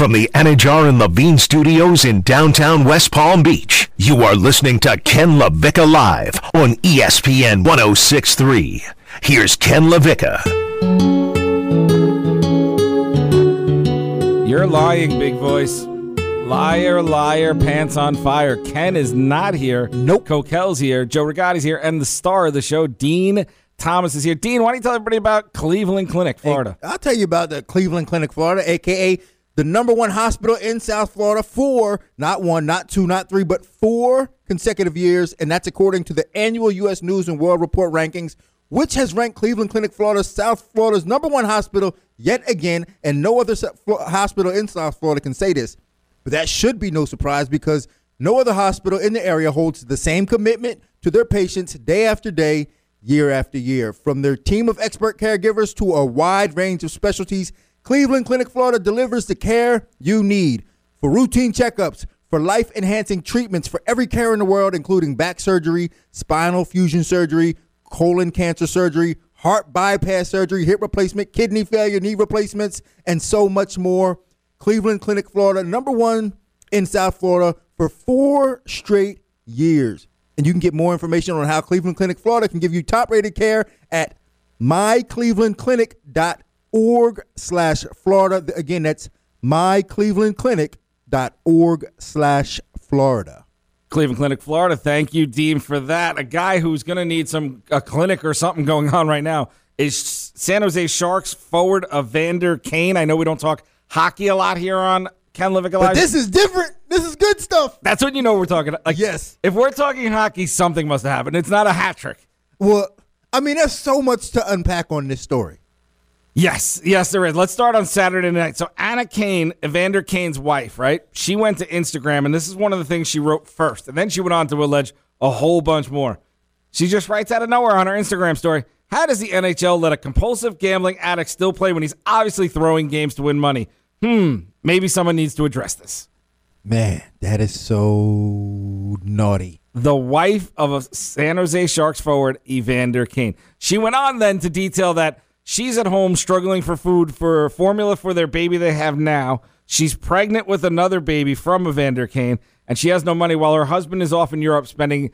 From the Anidjar and Levine Studios in downtown West Palm Beach, you are listening to Ken LaVicka Live on ESPN 1063. Here's Ken LaVicka. You're lying, big voice. Liar, liar, pants on fire. Ken is not here. Nope. Coquel's here. Joe Rigotti's here. And the star of the show, Dean Thomas, is here. Dean, why don't you tell everybody about Cleveland Clinic, Florida? Hey, I'll tell you about the Cleveland Clinic, Florida, aka the number one hospital in South Florida for not one, not two, not three, but four consecutive years. And that's according to the annual U.S. News and World Report rankings, which has ranked Cleveland Clinic, Florida, South Florida's number one hospital yet again. And no other hospital in South Florida can say this. But that should be no surprise because no other hospital in the area holds the same commitment to their patients day after day, year after year. From their team of expert caregivers to a wide range of specialties, Cleveland Clinic Florida delivers the care you need for routine checkups, for life enhancing treatments for every care in the world, including back surgery, spinal fusion surgery, colon cancer surgery, heart bypass surgery, hip replacement, kidney failure, knee replacements, and so much more. Cleveland Clinic, Florida, number one in South Florida for four straight years. And you can get more information on how Cleveland Clinic, Florida can give you top rated care at myclevelandclinic.org slash Florida. Again, that's myclevelandclinic.org slash Florida. Cleveland Clinic, Florida. Thank you, Dean, for that. A guy who's going to need some a clinic or something going on right now is San Jose Sharks forward Evander Kane. I know we don't talk hockey a lot here on Ken LaVicka But this is different. This is good stuff. That's what you know we're talking. Like, yes. If we're talking hockey, something must have happened. It's not a hat trick. Well, I mean, there's so much to unpack on this story. Yes, yes, there is. Let's start on Saturday night. So Anna Kane, Evander Kane's wife, right? She went to Instagram, and this is one of the things she wrote first, and then she went on to allege a whole bunch more. She just writes out of nowhere on her Instagram story. How does the NHL let a compulsive gambling addict still play when he's obviously throwing games to win money? hmm, maybe someone needs to address this. Man, that is so naughty. The wife of a San Jose Sharks forward, Evander Kane. She went on then to detail that she's at home struggling for food for formula for their baby they have now. She's pregnant with another baby from Evander Kane, and she has no money while her husband is off in Europe spending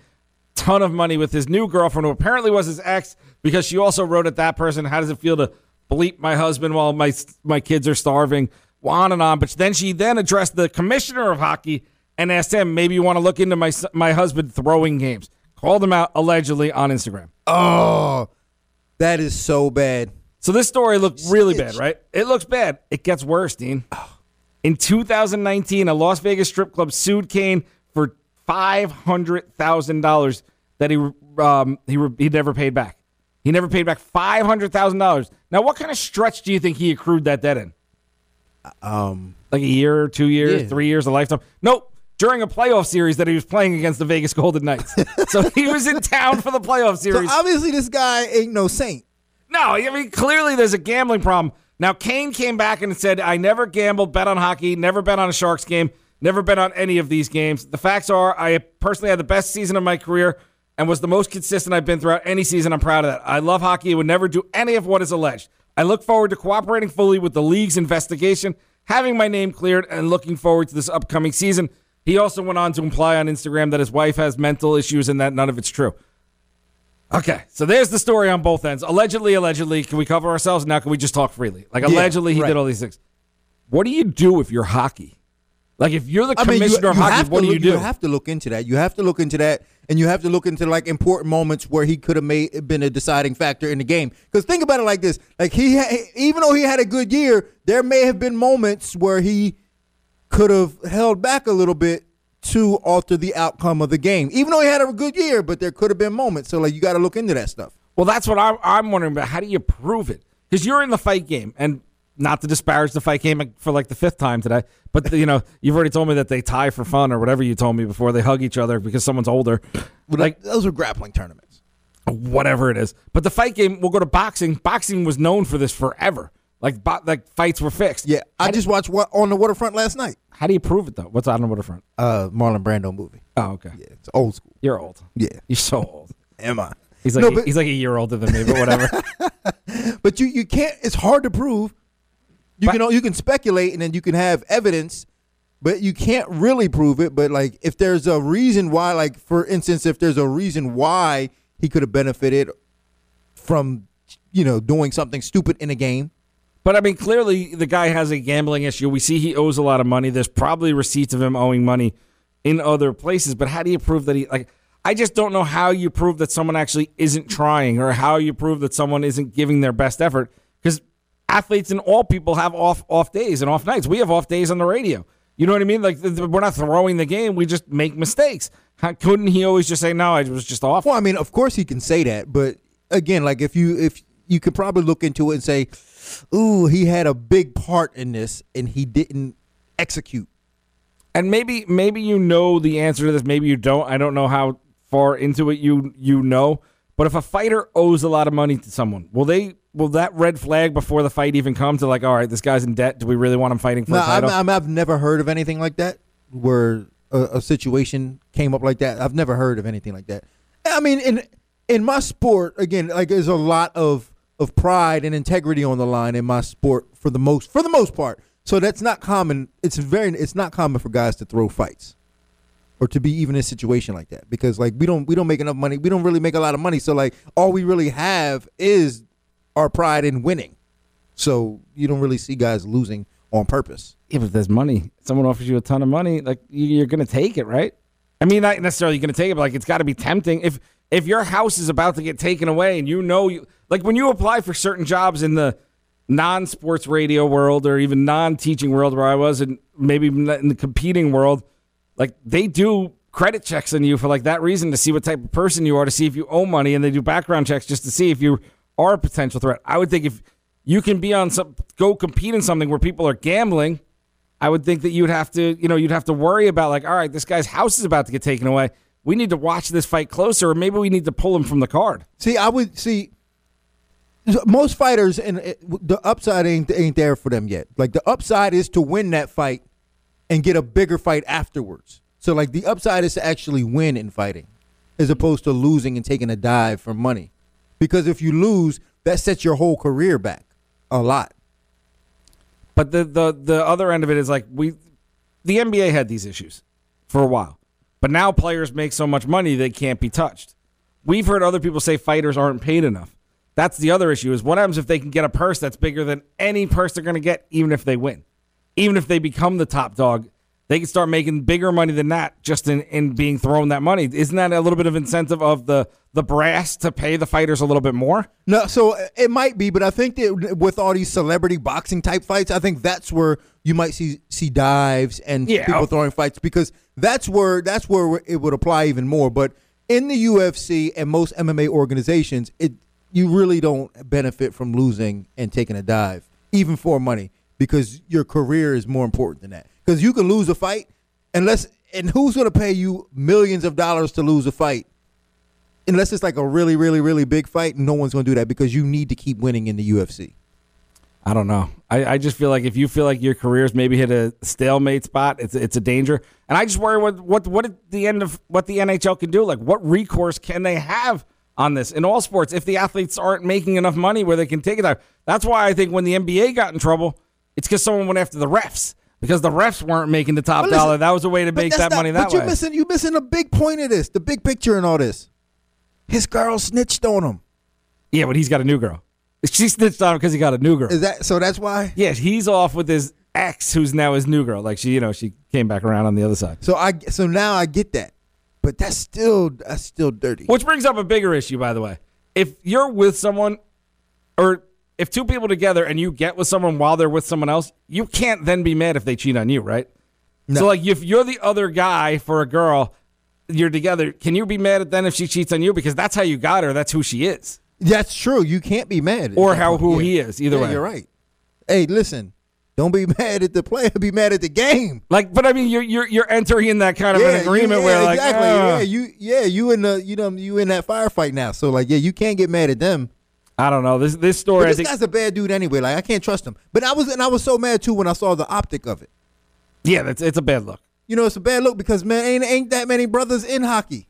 ton of money with his new girlfriend, who apparently was his ex, because she also wrote at that person, How does it feel to bleep my husband while my my kids are starving? on and on. But then she then addressed the commissioner of hockey and asked him, maybe you want to look into my my husband throwing games. Called him out allegedly on Instagram. Oh, that is so bad. So this story looked really bad, right? It looks bad. It gets worse, Dean. In 2019, a Las Vegas strip club sued Kane for five hundred thousand dollars that he um, he he never paid back. He never paid back five hundred thousand dollars. Now, what kind of stretch do you think he accrued that debt in? um, like a year, two years, yeah. three years, a lifetime. Nope. During a playoff series that he was playing against the Vegas Golden Knights. so he was in town for the playoff series. So obviously, this guy ain't no saint. No, I mean, clearly there's a gambling problem. Now, Kane came back and said, I never gambled, bet on hockey, never bet on a Sharks game, never bet on any of these games. The facts are, I personally had the best season of my career and was the most consistent I've been throughout any season. I'm proud of that. I love hockey and would never do any of what is alleged. I look forward to cooperating fully with the league's investigation, having my name cleared, and looking forward to this upcoming season. He also went on to imply on Instagram that his wife has mental issues and that none of it's true. Okay, so there's the story on both ends. Allegedly, allegedly, can we cover ourselves? Now can we just talk freely? Like allegedly, yeah, right. he did all these things. What do you do if you're hockey? Like if you're the commissioner I mean, you, of hockey, what do look, you do? You have to look into that. You have to look into that, and you have to look into like important moments where he could have made been a deciding factor in the game. Because think about it like this: like he, ha- even though he had a good year, there may have been moments where he could have held back a little bit to alter the outcome of the game. Even though he had a good year, but there could have been moments. So like you got to look into that stuff. Well, that's what I'm, I'm wondering about. How do you prove it? Because you're in the fight game, and not to disparage the fight game for like the fifth time today, but you know you've already told me that they tie for fun or whatever you told me before they hug each other because someone's older. Like those are grappling tournaments, whatever it is. But the fight game, we'll go to boxing. Boxing was known for this forever. Like bo- like fights were fixed. Yeah, I just watched what on the waterfront last night. How do you prove it though? What's on the waterfront? Uh, Marlon Brando movie. Oh, okay. Yeah, it's old school. You're old. Yeah, you're so old. Am I? He's like no, but, he's like a year older than me, but whatever. but you you can't. It's hard to prove You But- can you can speculate and then you can have evidence, but you can't really prove it. But like if there's a reason why, like for instance, if there's a reason why he could have benefited from you know doing something stupid in a game. But I mean, clearly the guy has a gambling issue. We see he owes a lot of money. There's probably receipts of him owing money in other places. But how do you prove that he like? I just don't know how you prove that someone actually isn't trying, or how you prove that someone isn't giving their best effort. Because athletes and all people have off off days and off nights. We have off days on the radio. You know what I mean? Like we're not throwing the game. We just make mistakes. How, couldn't he always just say no? I was just off. Well, I mean, of course he can say that, but again, like if you if you could probably look into it and say, "Ooh, he had a big part in this and he didn't execute." and maybe maybe you know the answer to this maybe you don't i don't know how far into it you you know but if a fighter owes a lot of money to someone will they will that red flag before the fight even comes to like all right this guy's in debt do we really want him fighting for No, a I'm, title I'm, I've never heard of anything like that where a, a situation came up like that. I've never heard of anything like that. I mean, in in my sport, again, like there's a lot of of pride and integrity on the line in my sport for the most for the most part. So that's not common. It's very it's not common for guys to throw fights or to be even in a situation like that because like we don't we don't make enough money. We don't really make a lot of money. So like all we really have is our pride in winning. So you don't really see guys losing on purpose. yeah but if there's money someone offers you a ton of money like you- you're gonna take it right i mean not necessarily gonna take it but like it's got to be tempting if if your house is about to get taken away and you know you like when you apply for certain jobs in the non-sports radio world or even non-teaching world where I was and maybe in the competing world like they do credit checks on you for like that reason to see what type of person you are to see if you owe money and they do background checks just to see if you are a potential threat. I would think if you can be on some go compete in something where people are gambling, I would think that you'd have to, you know, you'd have to worry about like, all right, this guy's house is about to get taken away. We need to watch this fight closer, or maybe we need to pull him from the card. See, I would see most fighters, and the upside ain't ain't there for them yet. Like the upside is to win that fight and get a bigger fight afterwards. So like the upside is to actually win in fighting, as opposed to losing and taking a dive for money. Because if you lose, that sets your whole career back a lot. But the the the other end of it is like we, the NBA had these issues for a while, but now players make so much money they can't be touched. We've heard other people say fighters aren't paid enough. That's the other issue. Is what happens if they can get a purse that's bigger than any purse they're going to get, even if they win, even if they become the top dog. They can start making bigger money than that just in, in being thrown that money. Isn't that a little bit of incentive of the the brass to pay the fighters a little bit more? No, so uh, it might be, but I think that with all these celebrity boxing type fights, I think that's where you might see see dives and Yeah. people throwing fights because that's where that's where it would apply even more. But in the UFC and most MMA organizations, it you really don't benefit from losing and taking a dive, even for money, because your career is more important than that. Because you can lose a fight, unless and who's going to pay you millions of dollars to lose a fight? Unless it's like a really, really, really big fight, no one's going to do that because you need to keep winning in the UFC. I don't know. I, I just feel like if you feel like your career's maybe hit a stalemate spot, it's it's a danger. And I just worry what what what at the end of what the NHL can do. Like what recourse can they have on this in all sports if the athletes aren't making enough money where they can take it out? That's why I think when the NBA got in trouble, it's because someone went after the refs because the refs weren't making the top listen, dollar. That was a way to make that not- money that but you're way. missing you're missing a big point of this, the big picture in all this. His girl snitched on him. yeah, but he's got a new girl. She snitched on him because he got a new girl. Is that so? That's why. Yeah, he's off with his ex, who's now his new girl. Like she, you know, she came back around on the other side. So I so now I get that, but that's still that's still dirty. Which brings up a bigger issue, by the way. If you're with someone, or if two people together and you get with someone while they're with someone else, you can't then be mad if they cheat on you, right? No. So, like, if you're the other guy for a girl, you're together. Can you be mad at then if she cheats on you because that's how you got her? That's who she is, That's true. You can't be mad. or how who Yeah. he is. Either Yeah, way, you're right. Hey, listen, don't be mad at the player. Be mad at the game. Like, but I mean, you're you're you're entering in that kind of yeah, an agreement where, like, exactly. uh, yeah, you yeah you in the you know you in that firefight now. So like yeah, you can't get mad at them. I don't know. This this story, But this think, guy's a bad dude anyway. Like I can't trust him. But I was and I was so mad too when I saw the optic of it. yeah, that's it's a bad look. You know, it's a bad look because man, ain't ain't that many brothers in hockey.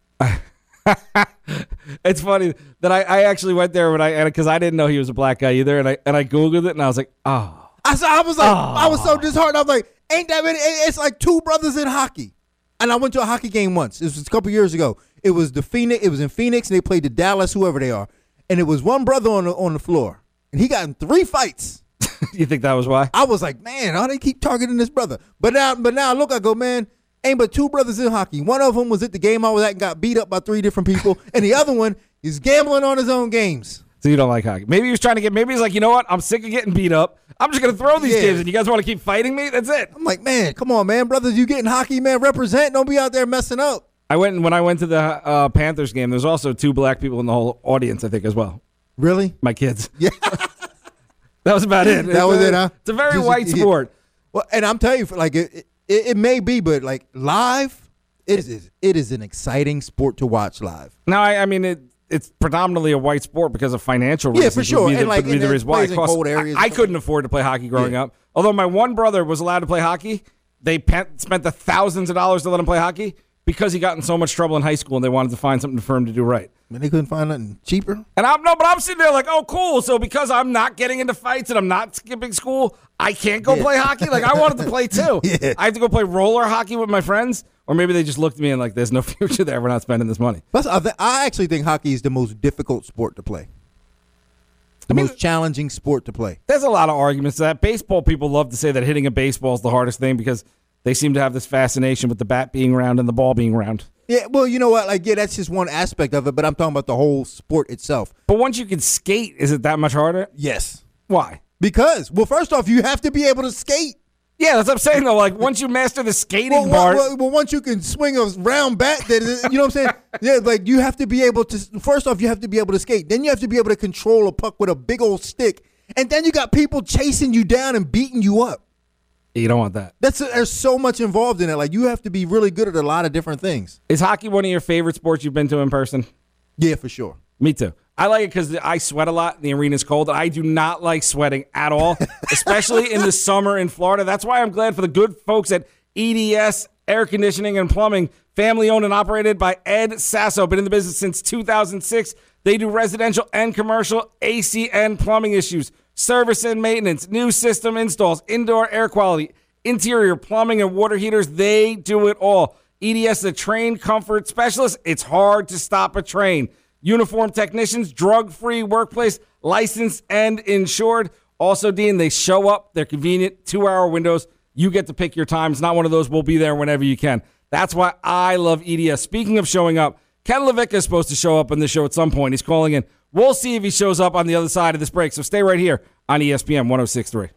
it's funny that I, I actually went there when I because I didn't know he was a black guy either, and I and I googled it and I was like, oh, I saw. I was like, I was so ah. disheartened. I was like, ain't that many? It's like two brothers in hockey. And I went to a hockey game once. This was a couple years ago. It was the Phoenix. It was in Phoenix, and they played the Dallas, whoever they are. And it was one brother on the on the floor, and he got in three fights. you think that was why? I was like, man, how they keep targeting this brother? But now, but now, look, I go, man, ain't but two brothers in hockey. One of them was at the game I was at and got beat up by three different people, and the other one is gambling on his own games. So you don't like hockey? Maybe he was trying to get. Maybe he's like, you know what? I'm sick of getting beat up. I'm just gonna throw these Yeah. games, and you guys want to keep fighting me? That's it. I'm like, man, come on, man, brothers, you getting hockey, man, represent. Don't be out there messing up. I went when I went to the uh, Panthers game. There's also two black people in the whole audience, I think, as well. Really? My kids. Yeah. That was about it. That was a- it, huh? It's a very Just- white yeah. sport. Well, and I'm telling you, like it, it, it may be, but like live, it is it is an exciting sport to watch live. No, I, I mean it. It's predominantly a white sport because of financial reasons. Yeah, for would sure. be the- And, like, would be the reason why it costs- cold areas I, I couldn't afford to play hockey growing Yeah. up. Although my one brother was allowed to play hockey, they pe- spent the thousands of dollars to let him play hockey because he got in so much trouble in high school and they wanted to find something for him to do right. And they couldn't find nothing cheaper. And I'm no, but I'm sitting there like, oh, cool. So because I'm not getting into fights and I'm not skipping school, I can't go Yeah. play hockey. Like I wanted to play too. Yeah. I have to go play roller hockey with my friends, or maybe they just looked at me and like, there's no future there. We're not spending this money. Plus, I, th- I actually think hockey is the most difficult sport to play. The mean- most challenging sport to play. There's a lot of arguments to that. Baseball people love to say that hitting a baseball is the hardest thing because they seem to have this fascination with the bat being round and the ball being round. Yeah, well, you know what? Like, yeah, that's just one aspect of it, but I'm talking about the whole sport itself. But once you can skate, is it that much harder? Yes. Why? Because, well, first off, you have to be able to skate. Yeah, that's what I'm saying though. Like once you master the skating Well, part, well, well, once you can swing a round bat, that is, you know what I'm saying? Yeah, like you have to be able to. First off, you have to be able to skate. Then you have to be able to control a puck with a big old stick, and then you got people chasing you down and beating you up. You don't want that. That's there's so much involved in it. Like you have to be really good at a lot of different things. Is hockey one of your favorite sports you've been to in person? Yeah, for sure. Me too. I like it because I sweat a lot. and The arena's cold. I do not like sweating at all, especially in the summer in Florida. That's why I'm glad for the good folks at Ed's Air Conditioning and Plumbing, family owned and operated by Ed Sasso. Been in the business since 2006. They do residential and commercial AC and plumbing issues, service and maintenance, new system installs, indoor air quality, interior plumbing and water heaters. They do it all. Ed's the a trained comfort specialist. It's hard to stop a train. Uniform technicians, drug free workplace, licensed and insured. Also, Dean, they show up. They're convenient, two hour windows. You get to pick your time. It's not one of those, we'll be there whenever you can. That's why I love Ed's. Speaking of showing up, Ken LaVicka is supposed to show up on the show at some point. He's calling in. We'll see if he shows up on the other side of this break. So stay right here on ESPN 1063.